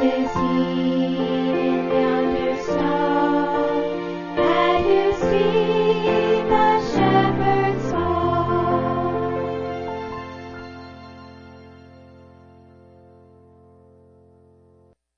Tennessee.